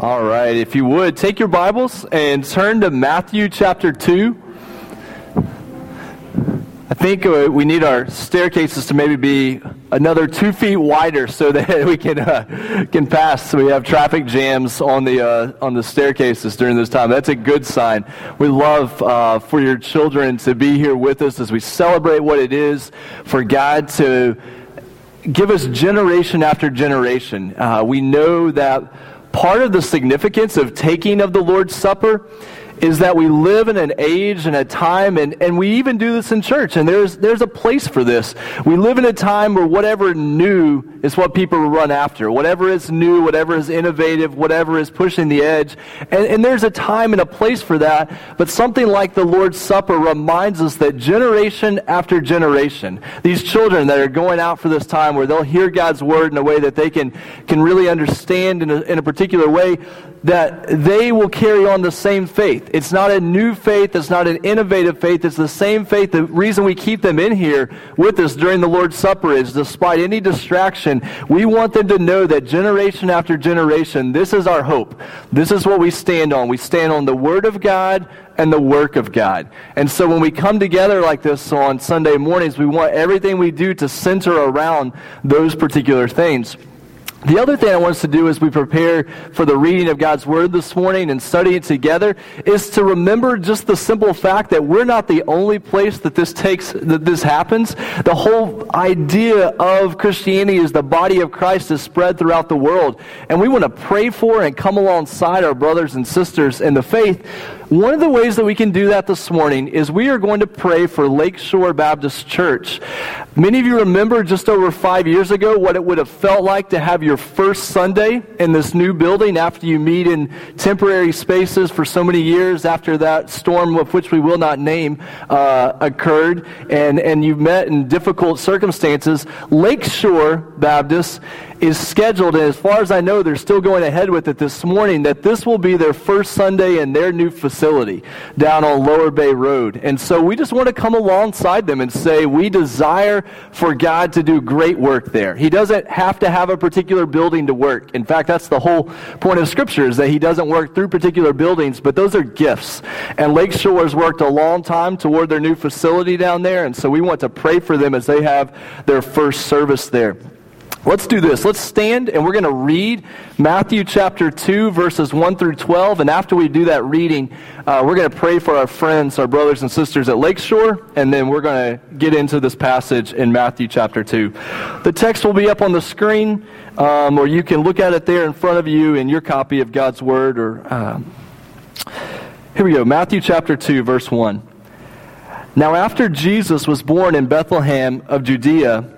All right, if you would, take your Bibles and turn to Matthew chapter 2. I think uh, we need our staircases to maybe be another two feet wider so that we can uh, can pass. So we have traffic jams on the uh, on the staircases during this time. That's a good sign. We love uh, for your children to be here with us as we celebrate what it is for God to give us generation after generation. Uh, we know that part of the significance of taking of the Lord's Supper is that we live in an age and a time, and, and we even do this in church, and there's, there's a place for this. We live in a time where whatever new is what people run after. Whatever is new, whatever is innovative, whatever is pushing the edge. And, and there's a time and a place for that, but something like the Lord's Supper reminds us that generation after generation, these children that are going out for this time where they'll hear God's word in a way that they can, can really understand in a, in a particular way, that they will carry on the same faith. It's not a new faith, it's not an innovative faith, it's the same faith. The reason we keep them in here with us during the Lord's Supper is despite any distraction, we want them to know that generation after generation, this is our hope. This is what we stand on. We stand on the Word of God and the work of God. And so when we come together like this on Sunday mornings, we want everything we do to center around those particular things. The other thing I want us to do as we prepare for the reading of God's Word this morning and study it together is to remember just the simple fact that we're not the only place that this takes, that this happens. The whole idea of Christianity is the body of Christ is spread throughout the world. And we want to pray for and come alongside our brothers and sisters in the faith one of the ways that we can do that this morning is we are going to pray for Lakeshore Baptist Church. Many of you remember just over five years ago what it would have felt like to have your first Sunday in this new building after you meet in temporary spaces for so many years after that storm, of which we will not name, uh, occurred, and, and you've met in difficult circumstances. Lakeshore Baptist is scheduled, and as far as I know, they're still going ahead with it this morning, that this will be their first Sunday in their new facility down on Lower Bay Road. And so we just want to come alongside them and say, we desire for God to do great work there. He doesn't have to have a particular building to work. In fact, that's the whole point of Scripture, is that He doesn't work through particular buildings, but those are gifts. And Lakeshore has worked a long time toward their new facility down there, and so we want to pray for them as they have their first service there. Let's do this. Let's stand and we're going to read Matthew chapter 2, verses 1 through 12. And after we do that reading, uh, we're going to pray for our friends, our brothers and sisters at Lakeshore, and then we're going to get into this passage in Matthew chapter 2. The text will be up on the screen, um, or you can look at it there in front of you in your copy of God's Word. Or um, Here we go Matthew chapter 2, verse 1. Now, after Jesus was born in Bethlehem of Judea,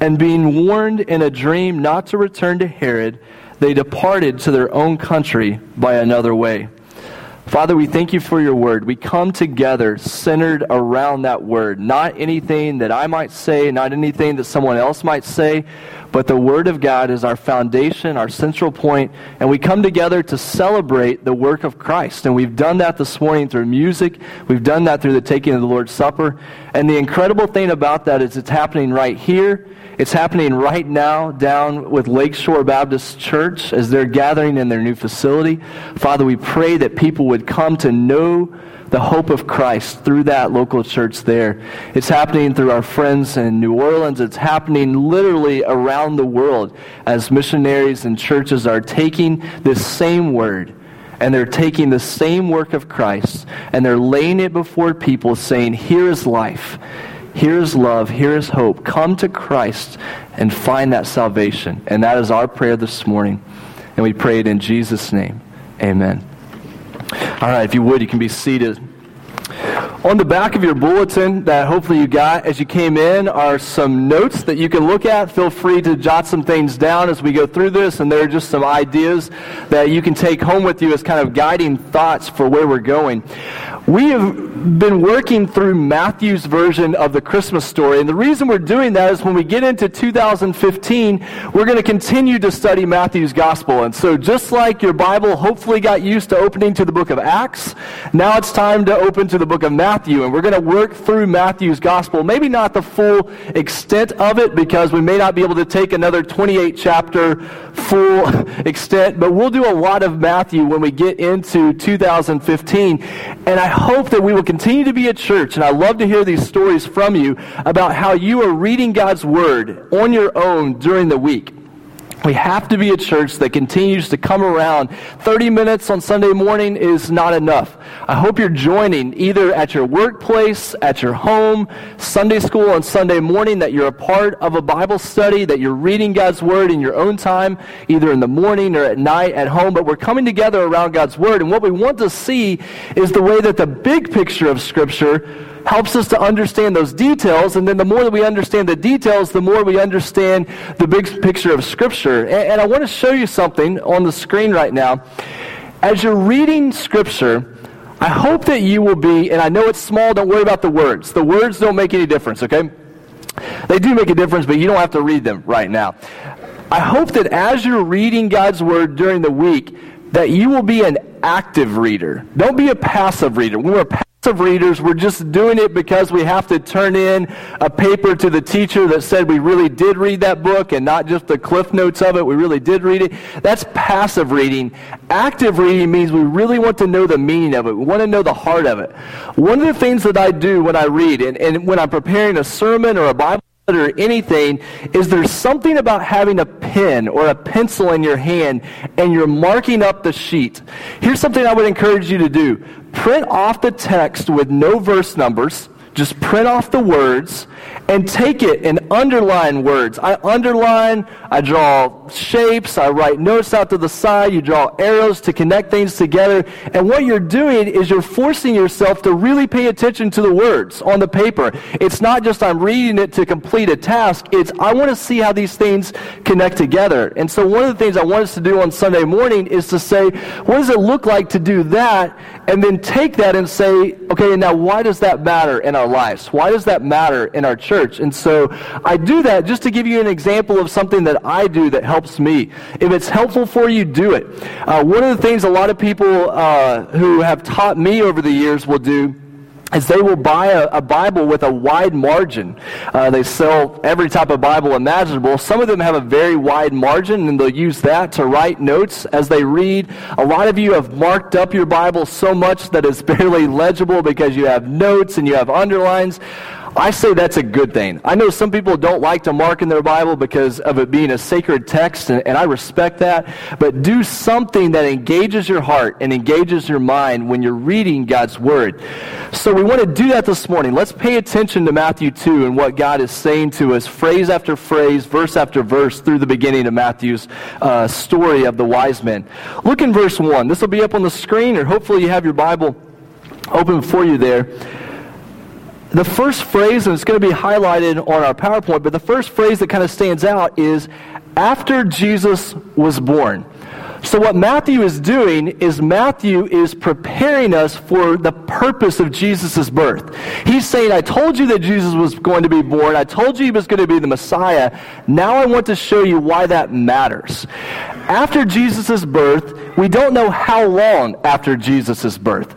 And being warned in a dream not to return to Herod, they departed to their own country by another way. Father, we thank you for your word. We come together centered around that word. Not anything that I might say, not anything that someone else might say, but the word of God is our foundation, our central point, and we come together to celebrate the work of Christ. And we've done that this morning through music. We've done that through the taking of the Lord's Supper. And the incredible thing about that is it's happening right here it's happening right now down with Lakeshore Baptist Church as they're gathering in their new facility. Father, we pray that people would come to know the hope of Christ through that local church there. It's happening through our friends in New Orleans. It's happening literally around the world as missionaries and churches are taking this same word and they're taking the same work of Christ and they're laying it before people saying, Here is life. Here's love. Here's hope. Come to Christ and find that salvation. And that is our prayer this morning. And we pray it in Jesus' name. Amen. All right, if you would, you can be seated. On the back of your bulletin that hopefully you got as you came in are some notes that you can look at. Feel free to jot some things down as we go through this, and there are just some ideas that you can take home with you as kind of guiding thoughts for where we're going. We have been working through Matthew's version of the Christmas story, and the reason we're doing that is when we get into 2015, we're going to continue to study Matthew's gospel. And so, just like your Bible hopefully got used to opening to the book of Acts, now it's time to open to the book of Matthew, and we're going to work through Matthew's gospel. Maybe not the full extent of it, because we may not be able to take another 28 chapter full extent, but we'll do a lot of Matthew when we get into 2015. And I hope that we will continue to be a church, and I love to hear these stories from you about how you are reading God's Word on your own during the week. We have to be a church that continues to come around. 30 minutes on Sunday morning is not enough. I hope you're joining either at your workplace, at your home, Sunday school on Sunday morning, that you're a part of a Bible study, that you're reading God's Word in your own time, either in the morning or at night at home. But we're coming together around God's Word. And what we want to see is the way that the big picture of Scripture helps us to understand those details. And then the more that we understand the details, the more we understand the big picture of Scripture. And, and I want to show you something on the screen right now. As you're reading Scripture, I hope that you will be, and I know it's small, don't worry about the words. The words don't make any difference, okay? They do make a difference, but you don't have to read them right now. I hope that as you're reading God's Word during the week, that you will be an active reader. Don't be a passive reader. When we're of readers, we're just doing it because we have to turn in a paper to the teacher that said we really did read that book and not just the cliff notes of it. We really did read it. That's passive reading. Active reading means we really want to know the meaning of it. We want to know the heart of it. One of the things that I do when I read and, and when I'm preparing a sermon or a Bible or anything is there something about having a pen or a pencil in your hand and you're marking up the sheet. Here's something I would encourage you to do. Print off the text with no verse numbers just print off the words and take it and underline words. I underline, I draw shapes, I write notes out to the side, you draw arrows to connect things together. And what you're doing is you're forcing yourself to really pay attention to the words on the paper. It's not just I'm reading it to complete a task, it's I want to see how these things connect together. And so one of the things I want us to do on Sunday morning is to say, what does it look like to do that? And then take that and say, okay, now why does that matter in our lives. Why does that matter in our church? And so I do that just to give you an example of something that I do that helps me. If it's helpful for you, do it. Uh, one of the things a lot of people uh, who have taught me over the years will do is they will buy a, a, Bible with a wide margin. Uh, they sell every type of Bible imaginable. Some of them have a very wide margin, and they'll use that to write notes as they read. A lot of you have marked up your Bible so much that it's barely legible because you have notes and you have underlines. I say that's a good thing. I know some people don't like to mark in their Bible because of it being a sacred text, and, and, I respect that. But do something that engages your heart and engages your mind when you're reading God's Word. So we want to do that this morning. Let's pay attention to Matthew 2 and what God is saying to us, phrase after phrase, verse after verse, through the beginning of Matthew's uh, story of the wise men. Look in verse 1. This will be up on the screen, or hopefully you have your Bible open for you there the first phrase, and it's going to be highlighted on our PowerPoint, but the first phrase that kind of stands out is after Jesus was born. So, what Matthew is doing is Matthew is preparing us for the purpose of Jesus' birth. He's saying, I told you that Jesus was going to be born. I told you he was going to be the Messiah. Now I want to show you why that matters. After Jesus' birth, we don't know how long after Jesus' birth.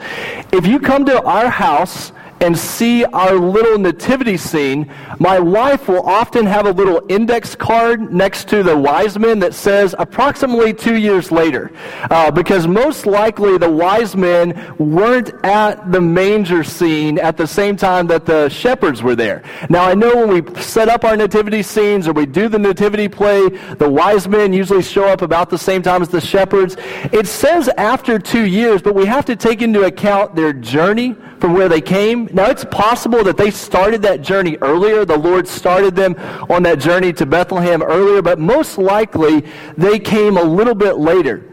If you come to our house, and see our little nativity scene, my wife will often have a little index card next to the wise men that says approximately two years later. Uh, because most likely the wise men weren't at the manger scene at the same time that the shepherds were there. Now, I know when we set up our nativity scenes or we do the nativity play, the wise men usually show up about the same time as the shepherds. It says after two years, but we have to take into account their journey from where they came. Now, it's possible that they started that journey earlier. The Lord started them on that journey to Bethlehem earlier, but most likely they came a little bit later.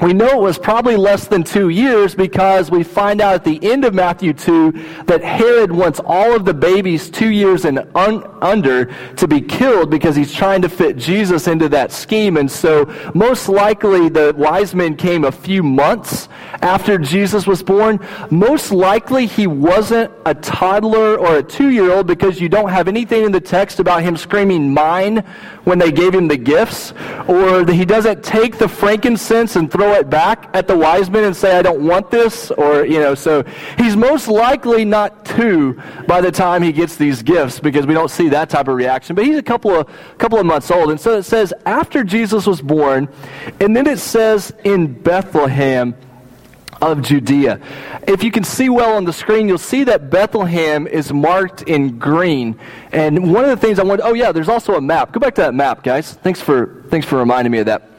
We know it was probably less than two years because we find out at the end of Matthew 2 that Herod wants all of the babies two years and un- under to be killed because he's trying to fit Jesus into that scheme. And so, most likely, the wise men came a few months after Jesus was born. Most likely, he wasn't a toddler or a two year old because you don't have anything in the text about him screaming, Mine, when they gave him the gifts, or that he doesn't take the frankincense and throw it back at the wise men and say, I don't want this? Or, you know, so he's most likely not two by the time he gets these gifts because we don't see that type of reaction. But he's a couple of, couple of months old. And so it says, after Jesus was born, and then it says in Bethlehem, of Judea. If you can see well on the screen, you'll see that Bethlehem is marked in green. And one of the things I want, oh yeah, there's also a map. Go back to that map, guys. Thanks for, thanks for reminding me of that.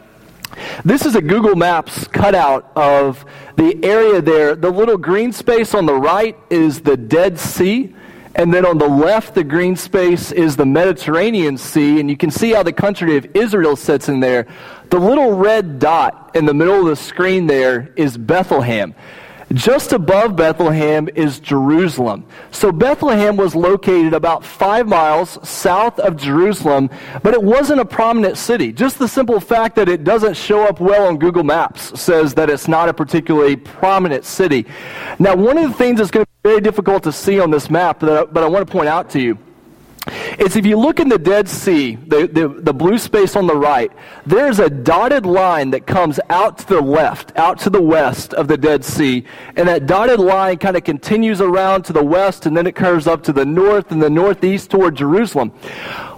This is a Google Maps cutout of the area there. The little green space on the right is the Dead Sea. And then on the left, the green space is the Mediterranean Sea. And you can see how the country of Israel sits in there. The little red dot in the middle of the screen there is Bethlehem. Just above Bethlehem is Jerusalem. So Bethlehem was located about five miles south of Jerusalem, but it wasn't a prominent city. Just the simple fact that it doesn't show up well on Google Maps says that it's not a particularly prominent city. Now, one of the things that's going to be very difficult to see on this map, but I, want to point out to you, is if you look in the Dead Sea, the, the, the, blue space on the right, there's a dotted line that comes out to the left, out to the west of the Dead Sea. And that dotted line kind of continues around to the west, and then it curves up to the north and the northeast toward Jerusalem.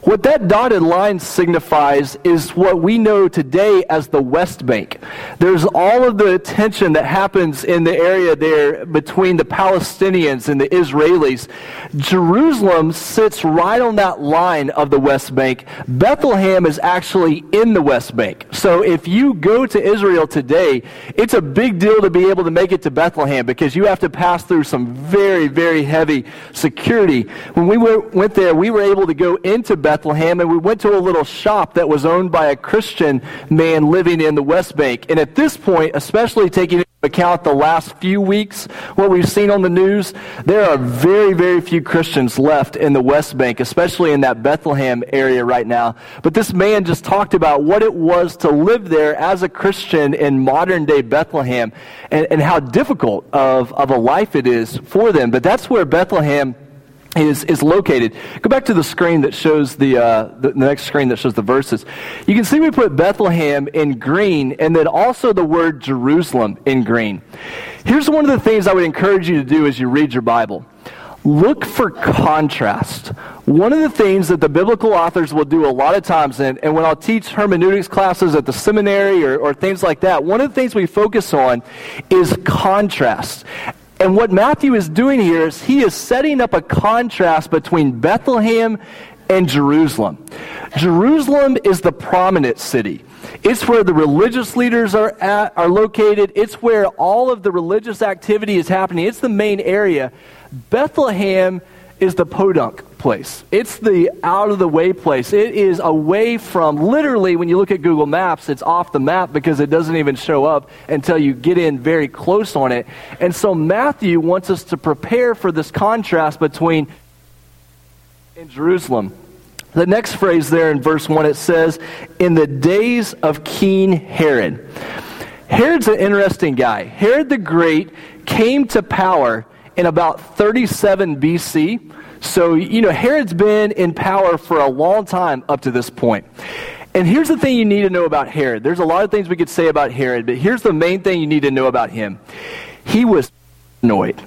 What that dotted line signifies is what we know today as the West Bank. There's all of the tension that happens in the area there between the Palestinians and the Israelis. Jerusalem sits right on that line of the West Bank. Bethlehem is actually in the West Bank. So if you go to Israel today, it's a big deal to be able to make it to Bethlehem because you have to pass through some very, very heavy security. When we went there, we were able to go into Bethlehem Bethlehem, and we went to a little shop that was owned by a Christian man living in the West Bank. And at this point, especially taking into account the last few weeks, what we've seen on the news, there are very, very few Christians left in the West Bank, especially in that Bethlehem area right now. But this man just talked about what it was to live there as a Christian in modern day Bethlehem and, and how difficult of, of a life it is for them. But that's where Bethlehem is, is located. Go back to the screen that shows the, uh, the, the, next screen that shows the verses. You can see we put Bethlehem in green and then also the word Jerusalem in green. Here's one of the things I would encourage you to do as you read your Bible. Look for contrast. One of the things that the biblical authors will do a lot of times, and, and when I'll teach hermeneutics classes at the seminary or, or things like that, one of the things we focus on is contrast. And what Matthew is doing here is he is setting up a contrast between Bethlehem and Jerusalem. Jerusalem is the prominent city. It's where the religious leaders are at, are located. It's where all of the religious activity is happening. It's the main area. Bethlehem is the podunk place. It's the out of the way place. It is away from, literally, when you look at Google Maps, it's off the map because it doesn't even show up until you get in very close on it. And so Matthew wants us to prepare for this contrast between in Jerusalem. The next phrase there in verse 1, it says, In the days of King Herod. Herod's an interesting guy. Herod the Great came to power in about 37 BC. So, you know, Herod's been in power for a long time up to this point. And here's the thing you need to know about Herod. There's a lot of things we could say about Herod, but here's the main thing you need to know about him. He was paranoid.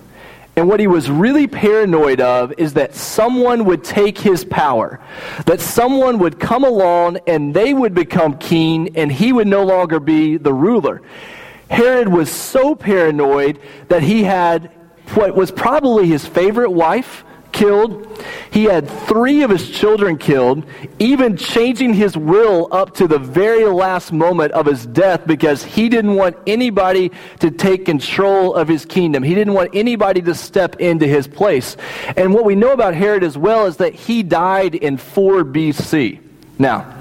And what he was really paranoid of is that someone would take his power, that someone would come along and they would become king and he would no longer be the ruler. Herod was so paranoid that he had what was probably his favorite wife killed. He had three of his children killed, even changing his will up to the very last moment of his death because he didn't want anybody to take control of his kingdom. He didn't want anybody to step into his place. And what we know about Herod as well is that he died in 4 BC. Now,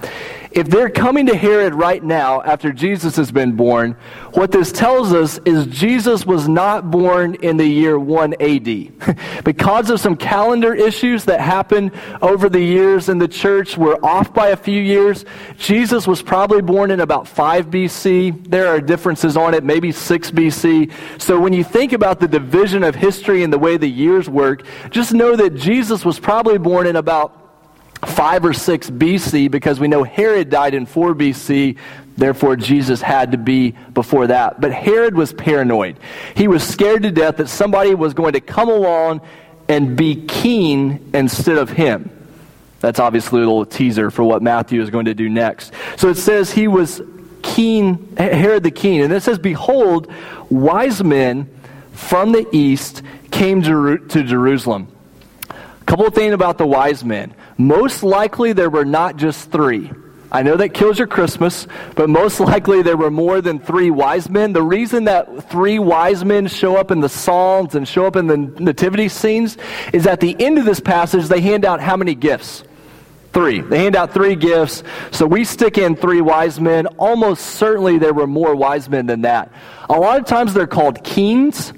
if they're coming to Herod right now after Jesus has been born, what this tells us is Jesus was not born in the year 1 AD. because of some calendar issues that happened over the years in the church, we're off by a few years. Jesus was probably born in about 5 BC. There are differences on it, maybe 6 BC. So when you think about the division of history and the way the years work, just know that Jesus was probably born in about 5 or 6 BC because we know Herod died in 4 BC. Therefore, Jesus had to be before that. But Herod was paranoid. He was scared to death that somebody was going to come along and be king instead of him. That's obviously a little teaser for what Matthew is going to do next. So it says he was king, Herod the king. And it says, Behold, wise men from the east came to Jerusalem. A couple of things about the wise men. Most likely, there were not just three. I know that kills your Christmas, but most likely there were more than three wise men. The reason that three wise men show up in the Psalms and show up in the nativity scenes is at the end of this passage, they hand out how many gifts? Three. They hand out three gifts. So we stick in three wise men. Almost certainly there were more wise men than that. A lot of times they're called kings,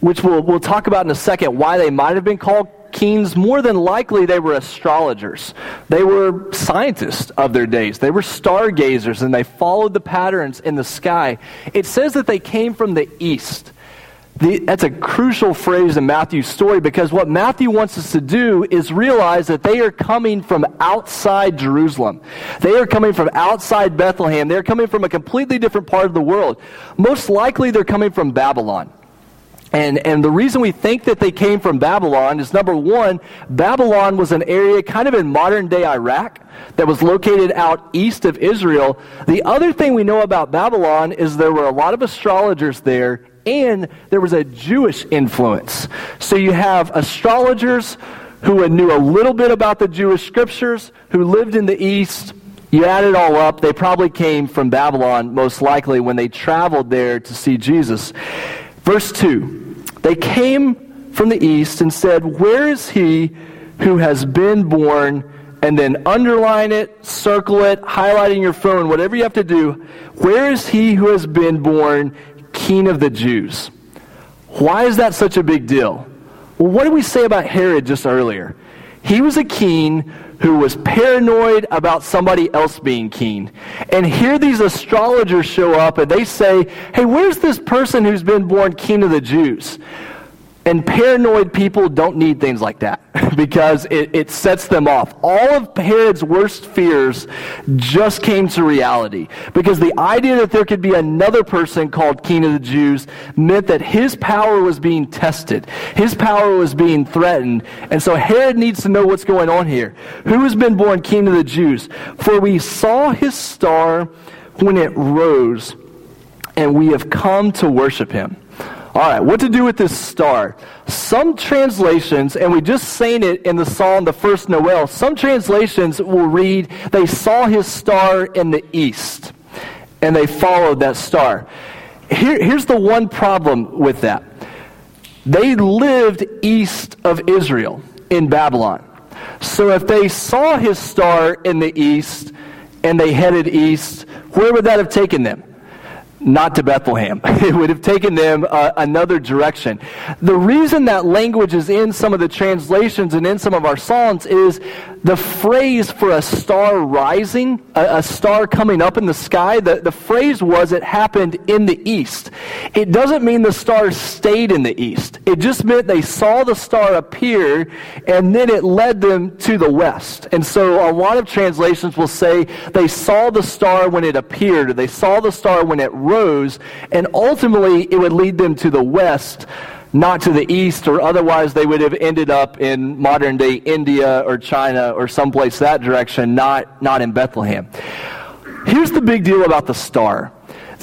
which we'll, we'll talk about in a second why they might have been called kings, more than likely they were astrologers. They were scientists of their days. They were stargazers and they followed the patterns in the sky. It says that they came from the east. The, that's a crucial phrase in Matthew's story because what Matthew wants us to do is realize that they are coming from outside Jerusalem. They are coming from outside Bethlehem. They're coming from a completely different part of the world. Most likely, they're coming from Babylon. And, and the reason we think that they came from Babylon is number one, Babylon was an area kind of in modern day Iraq that was located out east of Israel. The other thing we know about Babylon is there were a lot of astrologers there and there was a Jewish influence. So you have astrologers who knew a little bit about the Jewish scriptures, who lived in the east. You add it all up, they probably came from Babylon, most likely, when they traveled there to see Jesus. Verse 2 they came from the east and said, Where is he who has been born? And then underline it, circle it, highlighting your phone, whatever you have to do. Where is he who has been born king of the Jews? Why is that such a big deal? Well, what did we say about Herod just earlier? He was a king who was paranoid about somebody else being king. And here these astrologers show up and they say, hey, where's this person who's been born king of the Jews? And paranoid people don't need things like that because it, it sets them off. All of Herod's worst fears just came to reality because the idea that there could be another person called King of the Jews meant that his power was being tested. His power was being threatened. And so Herod needs to know what's going on here. Who has been born King of the Jews? For we saw his star when it rose and we have come to worship him. All right, what to do with this star? Some translations, and we just sang it in the song, the first Noel, some translations will read, they saw his star in the east, and they followed that star. Here, here's the one problem with that they lived east of Israel in Babylon. So if they saw his star in the east and they headed east, where would that have taken them? Not to Bethlehem. It would have taken them uh, another direction. The reason that language is in some of the translations and in some of our Psalms is the phrase for a star rising, a, a, star coming up in the sky, the, the phrase was it happened in the east. It doesn't mean the star stayed in the east. It just meant they saw the star appear and then it led them to the west. And so a lot of translations will say they saw the star when it appeared, they saw the star when it rose, and ultimately it would lead them to the west not to the east, or otherwise they would have ended up in modern day India or China or someplace that direction, not, not in Bethlehem. Here's the big deal about the star.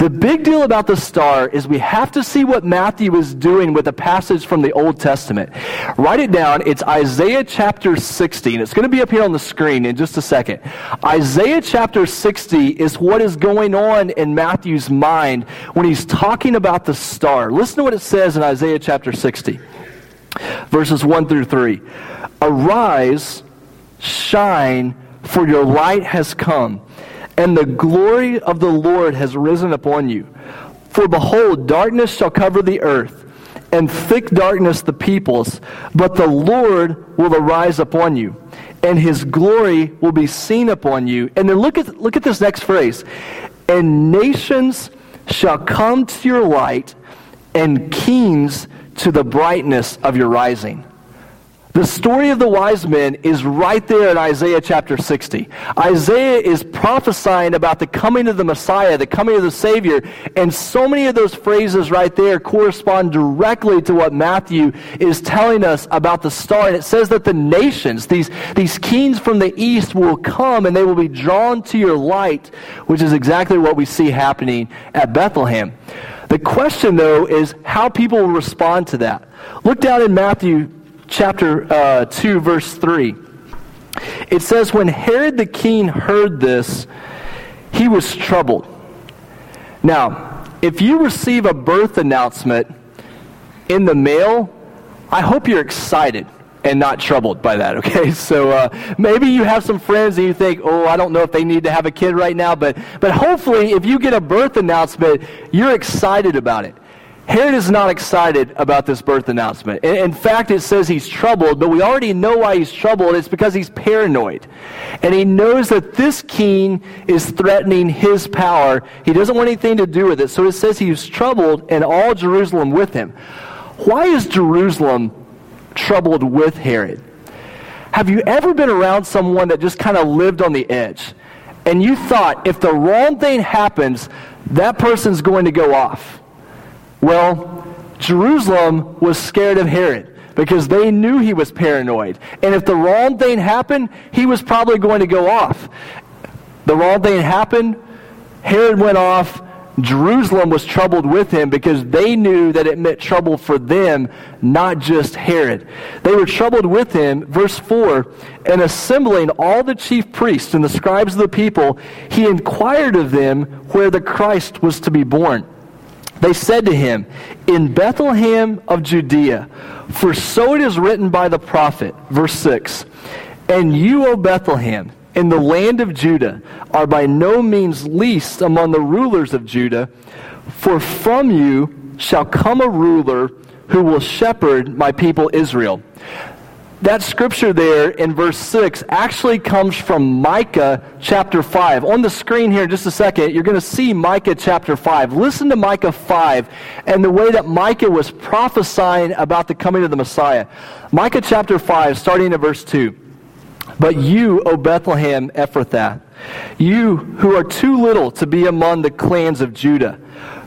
The big deal about the star is we have to see what Matthew is doing with a passage from the Old Testament. Write it down. It's Isaiah chapter 60, and it's going to be up here on the screen in just a second. Isaiah chapter 60 is what is going on in Matthew's mind when he's talking about the star. Listen to what it says in Isaiah chapter 60, verses 1 through 3. Arise, shine, for your light has come and the glory of the Lord has risen upon you. For behold, darkness shall cover the earth, and thick darkness the peoples, but the Lord will arise upon you, and his glory will be seen upon you. And then look at, look at this next phrase. And nations shall come to your light, and kings to the brightness of your rising. The story of the wise men is right there in Isaiah chapter 60. Isaiah is prophesying about the coming of the Messiah, the coming of the Savior, and so many of those phrases right there correspond directly to what Matthew is telling us about the star. And it says that the nations, these, these kings from the east, will come and they will be drawn to your light, which is exactly what we see happening at Bethlehem. The question, though, is how people will respond to that. Look down in Matthew chapter uh, 2, verse 3. It says, When Herod the king heard this, he was troubled. Now, if you receive a birth announcement in the mail, I hope you're excited and not troubled by that, okay? So uh, maybe you have some friends and you think, oh, I don't know if they need to have a kid right now, but, but hopefully if you get a birth announcement, you're excited about it. Herod is not excited about this birth announcement. In fact, it says he's troubled, but we already know why he's troubled. It's because he's paranoid. And he knows that this king is threatening his power. He doesn't want anything to do with it. So it says he's troubled and all Jerusalem with him. Why is Jerusalem troubled with Herod? Have you ever been around someone that just kind of lived on the edge? And you thought, if the wrong thing happens, that person's going to go off. Well, Jerusalem was scared of Herod because they knew he was paranoid. And if the wrong thing happened, he was probably going to go off. The wrong thing happened, Herod went off. Jerusalem was troubled with him because they knew that it meant trouble for them, not just Herod. They were troubled with him, verse 4, and assembling all the chief priests and the scribes of the people, he inquired of them where the Christ was to be born. They said to him, In Bethlehem of Judea, for so it is written by the prophet, verse 6, And you, O Bethlehem, in the land of Judah, are by no means least among the rulers of Judah, for from you shall come a ruler who will shepherd my people Israel that scripture there in verse 6 actually comes from Micah chapter 5. On the screen here in just a second, you're going to see Micah chapter 5. Listen to Micah 5 and the way that Micah was prophesying about the coming of the Messiah. Micah chapter 5, starting at verse 2. But you, O Bethlehem Ephrathah, you who are too little to be among the clans of Judah,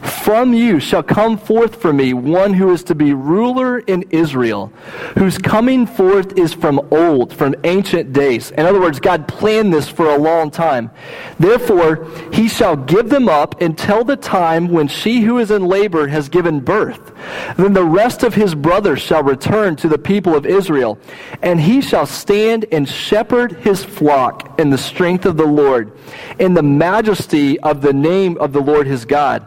from you shall come forth for me one who is to be ruler in Israel, whose coming forth is from old, from ancient days. In other words, God planned this for a long time. Therefore, he shall give them up until the time when she who is in labor has given birth. Then the rest of his brothers shall return to the people of Israel, and he shall stand and shepherd his flock in the strength of the Lord, in the majesty of the name of the Lord his God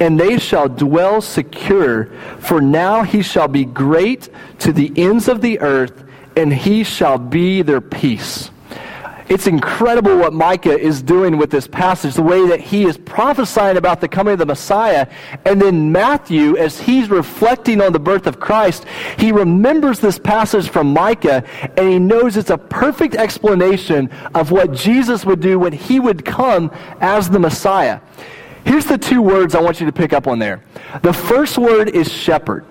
and they shall dwell secure. For now he shall be great to the ends of the earth, and he shall be their peace. It's incredible what Micah is doing with this passage, the way that he is prophesying about the coming of the Messiah. And then Matthew, as he's reflecting on the birth of Christ, he remembers this passage from Micah and he knows it's a perfect explanation of what Jesus would do when he would come as the Messiah. Here's the two words I want you to pick up on there. The first word is shepherd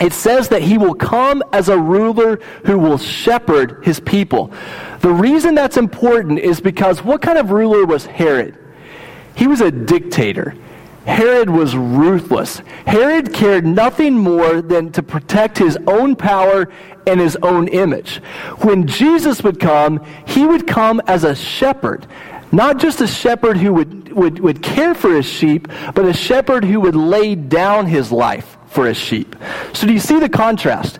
it says that he will come as a ruler who will shepherd his people. The reason that's important is because what kind of ruler was Herod? He was a dictator. Herod was ruthless. Herod cared nothing more than to protect his own power and his own image. When Jesus would come, he would come as a shepherd. Not just a shepherd who would, would, would care for his sheep, but a shepherd who would lay down his life for his sheep. So do you see the contrast?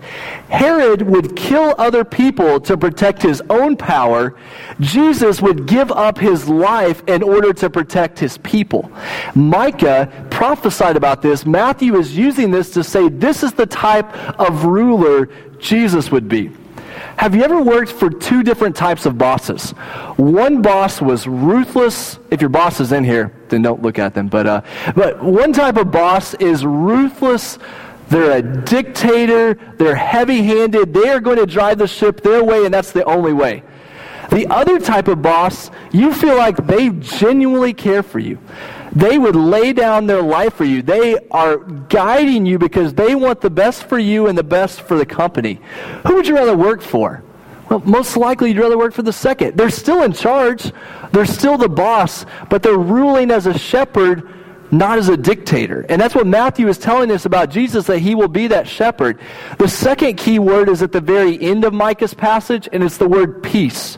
Herod would kill other people to protect his own power. Jesus would give up his life in order to protect his people. Micah prophesied about this. Matthew is using this to say this is the type of ruler Jesus would be. Have you ever worked for two different types of bosses? One boss was ruthless. If your boss is in here, then don't look at them. But, uh, but one type of boss is ruthless. They're a dictator. They're heavy handed. They are going to drive the ship their way, and that's the only way. The other type of boss, you feel like they genuinely care for you. They would lay down their life for you. They are guiding you because they want the best for you and the best for the company. Who would you rather work for? Well, most likely you'd rather work for the second. They're still in charge, they're still the boss, but they're ruling as a shepherd, not as a dictator. And that's what Matthew is telling us about Jesus, that he will be that shepherd. The second key word is at the very end of Micah's passage, and it's the word peace.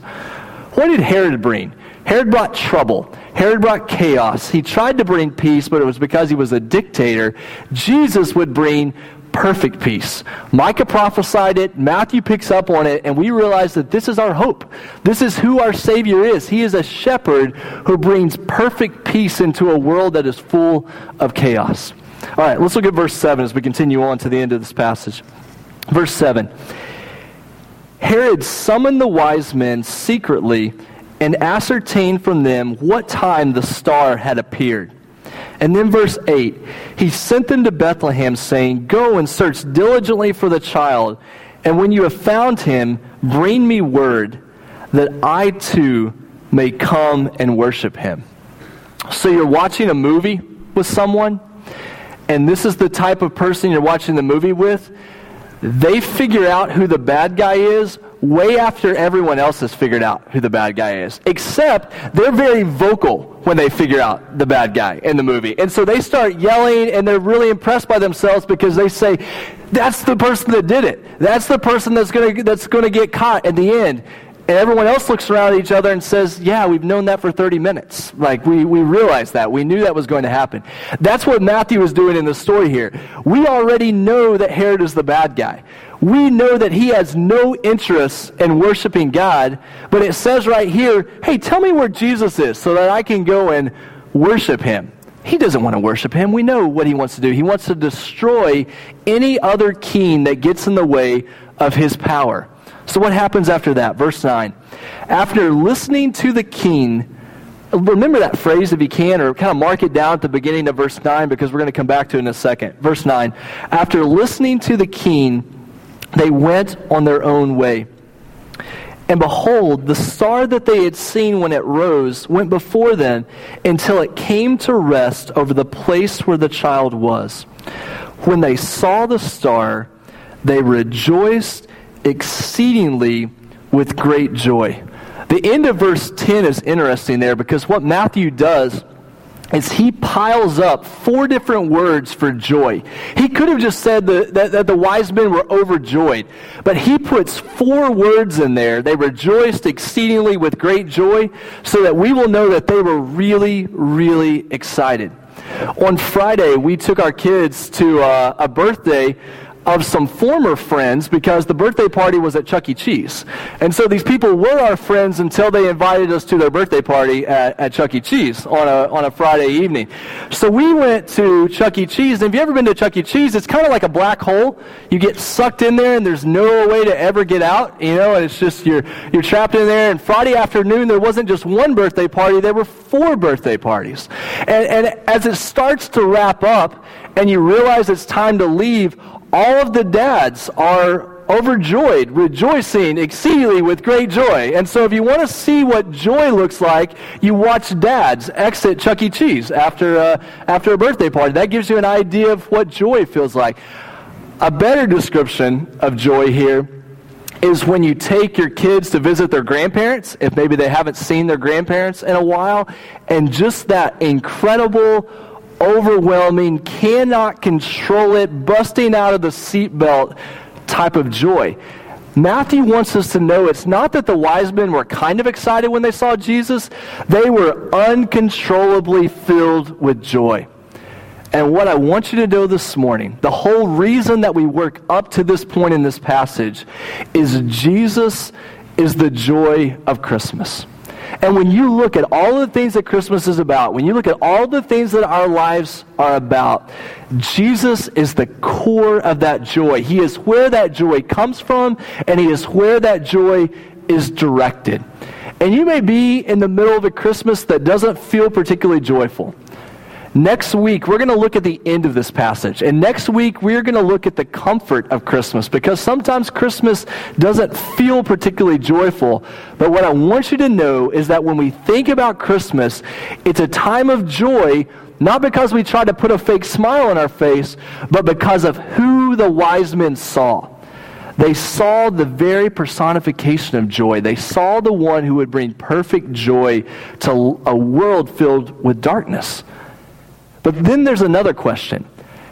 What did Herod bring? Herod brought trouble. Herod brought chaos. He tried to bring peace, but it was because he was a dictator. Jesus would bring perfect peace. Micah prophesied it, Matthew picks up on it, and we realize that this is our hope. This is who our Savior is. He is a shepherd who brings perfect peace into a world that is full of chaos. All right, let's look at verse 7 as we continue on to the end of this passage. Verse 7 Herod summoned the wise men secretly and ascertain from them what time the star had appeared. And then verse 8, he sent them to Bethlehem, saying, Go and search diligently for the child, and when you have found him, bring me word that I too may come and worship him. So you're watching a movie with someone, and this is the type of person you're watching the movie with. They figure out who the bad guy is way after everyone else has figured out who the bad guy is. Except they're very vocal when they figure out the bad guy in the movie. And so they start yelling and they're really impressed by themselves because they say, that's the person that did it. That's the person that's going that's to get caught in the end. And everyone else looks around at each other and says, Yeah, we've known that for 30 minutes. Like, we, we realized that. We knew that was going to happen. That's what Matthew was doing in the story here. We already know that Herod is the bad guy we know that he has no interest in worshiping God, but it says right here, hey, tell me where Jesus is so that I can go and worship him. He doesn't want to worship him. We know what he wants to do. He wants to destroy any other king that gets in the way of his power. So, what happens after that? Verse 9. After listening to the king, remember that phrase if you can, or kind of mark it down at the beginning of verse 9 because we're going to come back to it in a second. Verse 9. After listening to the king, they went on their own way. And behold, the star that they had seen when it rose went before them until it came to rest over the place where the child was. When they saw the star, they rejoiced exceedingly with great joy. The end of verse 10 is interesting there because what Matthew does is he piles up four different words for joy. He could have just said the, that, that the wise men were overjoyed, but he puts four words in there. They rejoiced exceedingly with great joy, so that we will know that they were really, really excited. On Friday, we took our kids to uh, a birthday of some former friends because the birthday party was at Chuck E. Cheese. And so these people were our friends until they invited us to their birthday party at, at Chuck E. Cheese on a, on a Friday evening. So we went to Chuck E. Cheese. And if you've ever been to Chuck E. Cheese, it's kind of like a black hole. You get sucked in there and there's no way to ever get out, you know, and it's just you're, you're trapped in there. And Friday afternoon, there wasn't just one birthday party, there were four birthday parties. And, and as it starts to wrap up and you realize it's time to leave, all of the dads are overjoyed, rejoicing exceedingly with great joy. And so if you want to see what joy looks like, you watch dads exit Chuck E. Cheese after, uh, after a birthday party. That gives you an idea of what joy feels like. A better description of joy here is when you take your kids to visit their grandparents, if maybe they haven't seen their grandparents in a while, and just that incredible overwhelming, cannot control it, busting out of the seatbelt type of joy. Matthew wants us to know it's not that the wise men were kind of excited when they saw Jesus, they were uncontrollably filled with joy. And what I want you to know this morning, the whole reason that we work up to this point in this passage is Jesus is the joy of Christmas. And when you look at all the things that Christmas is about, when you look at all the things that our lives are about, Jesus is the core of that joy. He is where that joy comes from, and He is where that joy is directed. And you may be in the middle of a Christmas that doesn't feel particularly joyful. Next week, we're going to look at the end of this passage. And next week, we're going to look at the comfort of Christmas because sometimes Christmas doesn't feel particularly joyful. But what I want you to know is that when we think about Christmas, it's a time of joy, not because we try to put a fake smile on our face, but because of who the wise men saw. They saw the very personification of joy. They saw the one who would bring perfect joy to a world filled with darkness. But then there's another question.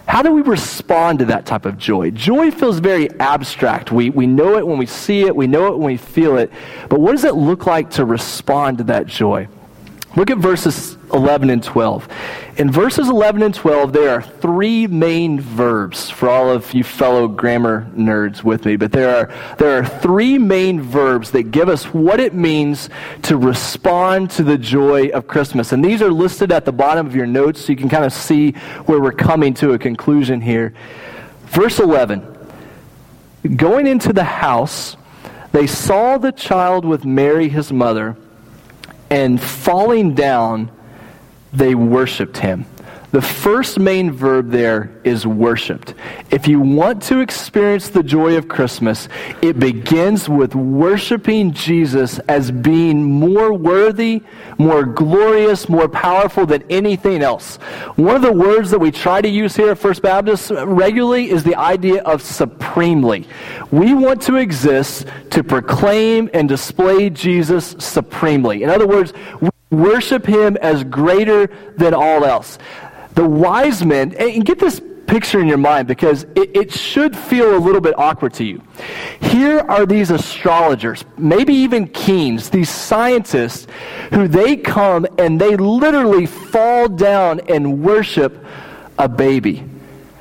How do we respond to that type of joy? Joy feels very abstract. We, we know it when we see it, we know it when we feel it. But what does it look like to respond to that joy? Look at verses 11 and 12. In verses 11 and 12, there are three main verbs for all of you fellow grammar nerds with me, but there are, there are three main verbs that give us what it means to respond to the joy of Christmas. And these are listed at the bottom of your notes so you can kind of see where we're coming to a conclusion here. Verse 11 Going into the house, they saw the child with Mary, his mother and falling down, they worshiped him. The first main verb there is worshiped. If you want to experience the joy of Christmas, it begins with worshiping Jesus as being more worthy, more glorious, more powerful than anything else. One of the words that we try to use here at First Baptist regularly is the idea of supremely. We want to exist to proclaim and display Jesus supremely. In other words, we worship him as greater than all else the wise men, and get this picture in your mind because it, it, should feel a little bit awkward to you. Here are these astrologers, maybe even keens, these scientists who they come and they literally fall down and worship a baby.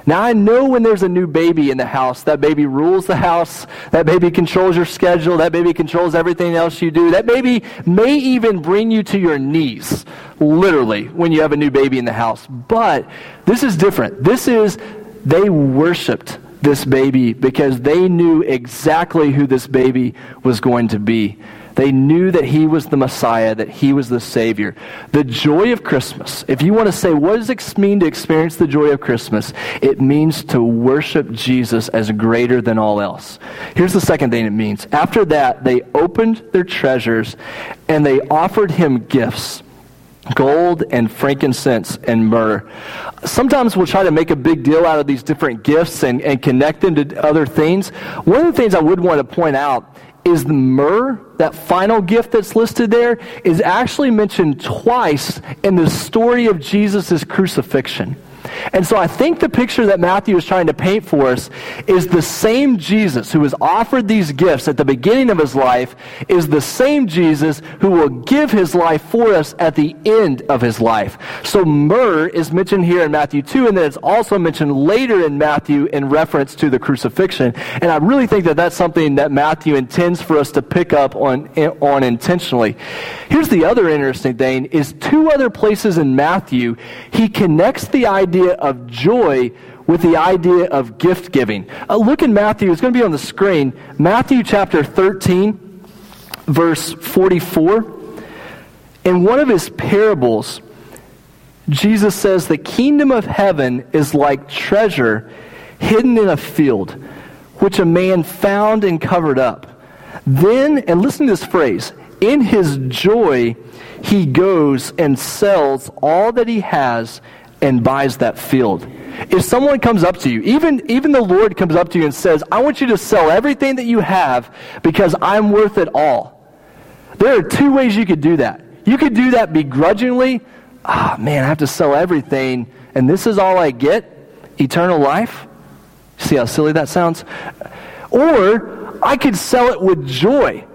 Now, I know when there's a new baby in the house, that baby rules the house, that baby controls your schedule, that baby controls everything else you do. That baby may even bring you to your knees, literally, when you have a new baby in the house. But this is different. This is, they worshiped this baby because they knew exactly who this baby was going to be. They knew that he was the Messiah, that he was the Savior. The joy of Christmas, if you want to say, what does it mean to experience the joy of Christmas? It means to worship Jesus as greater than all else. Here's the second thing it means. After that, they opened their treasures and they offered him gifts gold and frankincense and myrrh. Sometimes we'll try to make a big deal out of these different gifts and, and connect them to other things. One of the things I would want to point out is the myrrh, that final gift that's listed there, is actually mentioned twice in the story of Jesus' crucifixion. And so I think the picture that Matthew is trying to paint for us is the same Jesus who was offered these gifts at the beginning of his life is the same Jesus who will give his life for us at the end of his life. So myrrh is mentioned here in Matthew 2, and then it's also mentioned later in Matthew in reference to the crucifixion. And I really think that that's something that Matthew intends for us to pick up on, on intentionally. Here's the other interesting thing is two other places in Matthew, he connects the idea of joy with the idea of gift giving. Uh, look in Matthew, it's going to be on the screen. Matthew chapter 13, verse 44. In one of his parables, Jesus says, The kingdom of heaven is like treasure hidden in a field, which a man found and covered up. Then, and listen to this phrase, in his joy, he goes and sells all that he has and buys that field. If someone comes up to you, even, even the Lord comes up to you and says, I want you to sell everything that you have because I'm worth it all. There are two ways you could do that. You could do that begrudgingly. Ah, oh, man, I have to sell everything, and this is all I get eternal life. See how silly that sounds? Or I could sell it with joy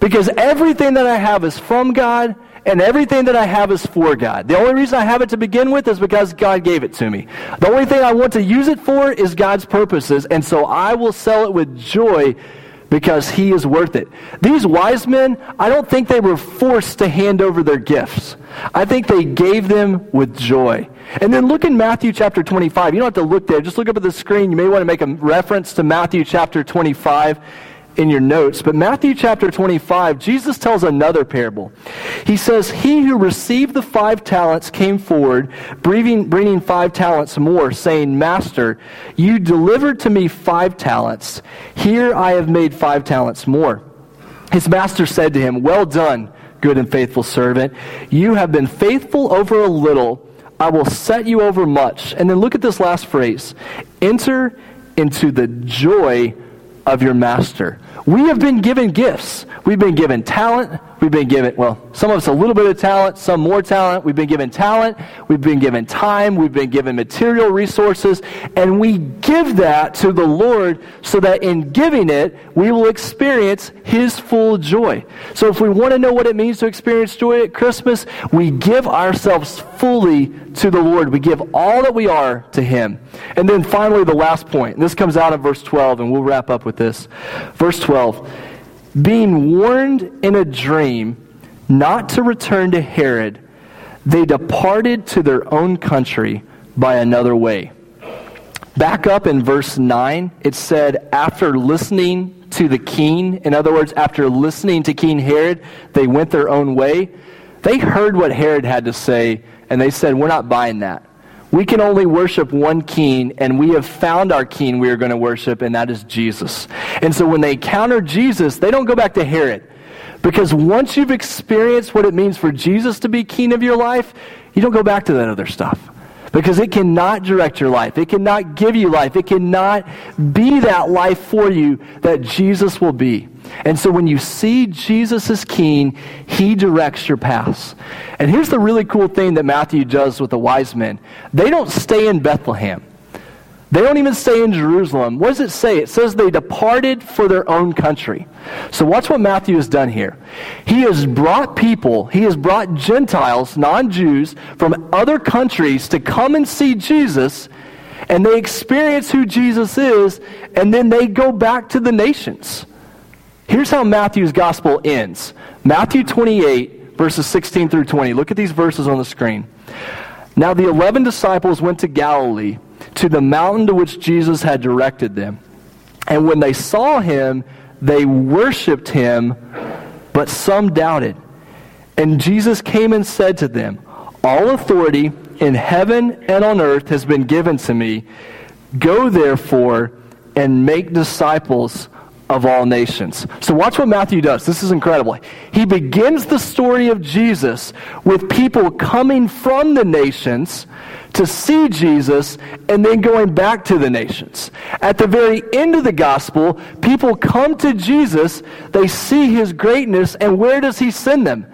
because everything that I have is from God and everything that I have is for God. The only reason I have it to begin with is because God gave it to me. The only thing I want to use it for is God's purposes, and so I will sell it with joy because he is worth it. These wise men, I don't think they were forced to hand over their gifts. I think they gave them with joy. And then look in Matthew chapter 25. You don't have to look there. Just look up at the screen. You may want to make a reference to Matthew chapter 25 in your notes, but Matthew chapter 25, Jesus tells another parable. He says, He who received the five talents came forward, bringing, five talents more, saying, Master, you delivered to me five talents. Here I have made five talents more. His master said to him, Well done, good and faithful servant. You have been faithful over a little. I will set you over much. And then look at this last phrase enter into the joy of your master. We have been given gifts. We've been given talent. We've been given, well, some of us a little bit of talent, some more talent. We've been given talent. We've been given time. We've been given material resources. And we give that to the Lord so that in giving it, we will experience His full joy. So if we want to know what it means to experience joy at Christmas, we give ourselves fully to the Lord. We give all that we are to Him. And then finally, the last point. This comes out of verse 12, and we'll wrap up with this. Verse 12. 12. Being warned in a dream not to return to Herod, they departed to their own country by another way. Back up in verse 9, it said, after listening to the king, in other words, after listening to King Herod, they went their own way. They heard what Herod had to say, and they said, We're not buying that. We can only worship one king, and we have found our king we are going to worship, and that is Jesus. And so when they encounter Jesus, they don't go back to Herod. Because once you've experienced what it means for Jesus to be king of your life, you don't go back to that other stuff. Because it cannot direct your life. It cannot give you life. It cannot be that life for you that Jesus will be. And so when you see Jesus as king, he directs your paths. And here's the really cool thing that Matthew does with the wise men they don't stay in Bethlehem. They don't even stay in Jerusalem. What does it say? It says they departed for their own country. So watch what Matthew has done here. He has brought people, he has brought Gentiles, non Jews, from other countries to come and see Jesus, and they experience who Jesus is, and then they go back to the nations. Here's how Matthew's gospel ends Matthew 28, verses 16 through 20. Look at these verses on the screen. Now the eleven disciples went to Galilee, to the mountain to which Jesus had directed them. And when they saw him, they worshiped him, but some doubted. And Jesus came and said to them, All authority in heaven and on earth has been given to me. Go therefore and make disciples of all nations. So watch what Matthew does. This is incredible. He begins the story of Jesus with people coming from the nations to see Jesus and then going back to the nations. At the very end of the gospel, people come to Jesus, they see his greatness, and where does he send them?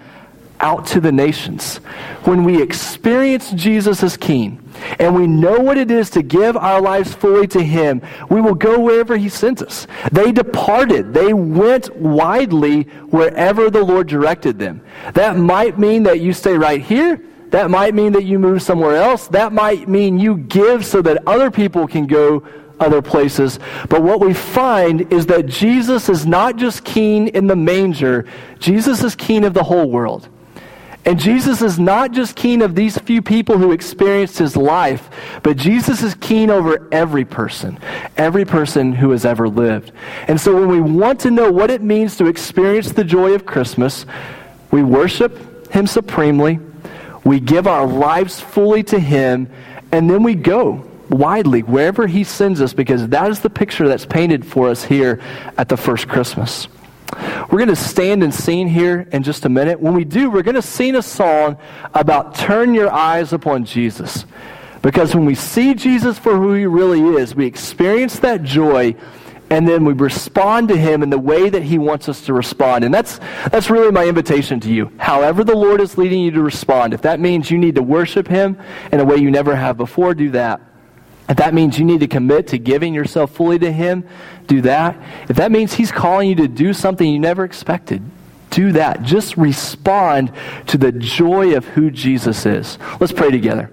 Out to the nations. When we experience Jesus as king, and we know what it is to give our lives fully to Him, we will go wherever He sends us. They departed. They went widely wherever the Lord directed them. That might mean that you stay right here. That might mean that you move somewhere else. That might mean you give so that other people can go other places. But what we find is that Jesus is not just keen in the manger, Jesus is keen of the whole world. And Jesus is not just keen of these few people who experienced his life, but Jesus is keen over every person, every person who has ever lived. And so when we want to know what it means to experience the joy of Christmas, we worship him supremely, we give our lives fully to him, and then we go widely wherever he sends us because that is the picture that's painted for us here at the first Christmas. We're going to stand and sing here in just a minute. When we do, we're going to sing a song about turn your eyes upon Jesus. Because when we see Jesus for who he really is, we experience that joy and then we respond to him in the way that he wants us to respond. And that's, that's really my invitation to you. However, the Lord is leading you to respond, if that means you need to worship him in a way you never have before, do that. If that means you need to commit to giving yourself fully to Him, do that. If that means He's calling you to do something you never expected, do that. Just respond to the joy of who Jesus is. Let's pray together.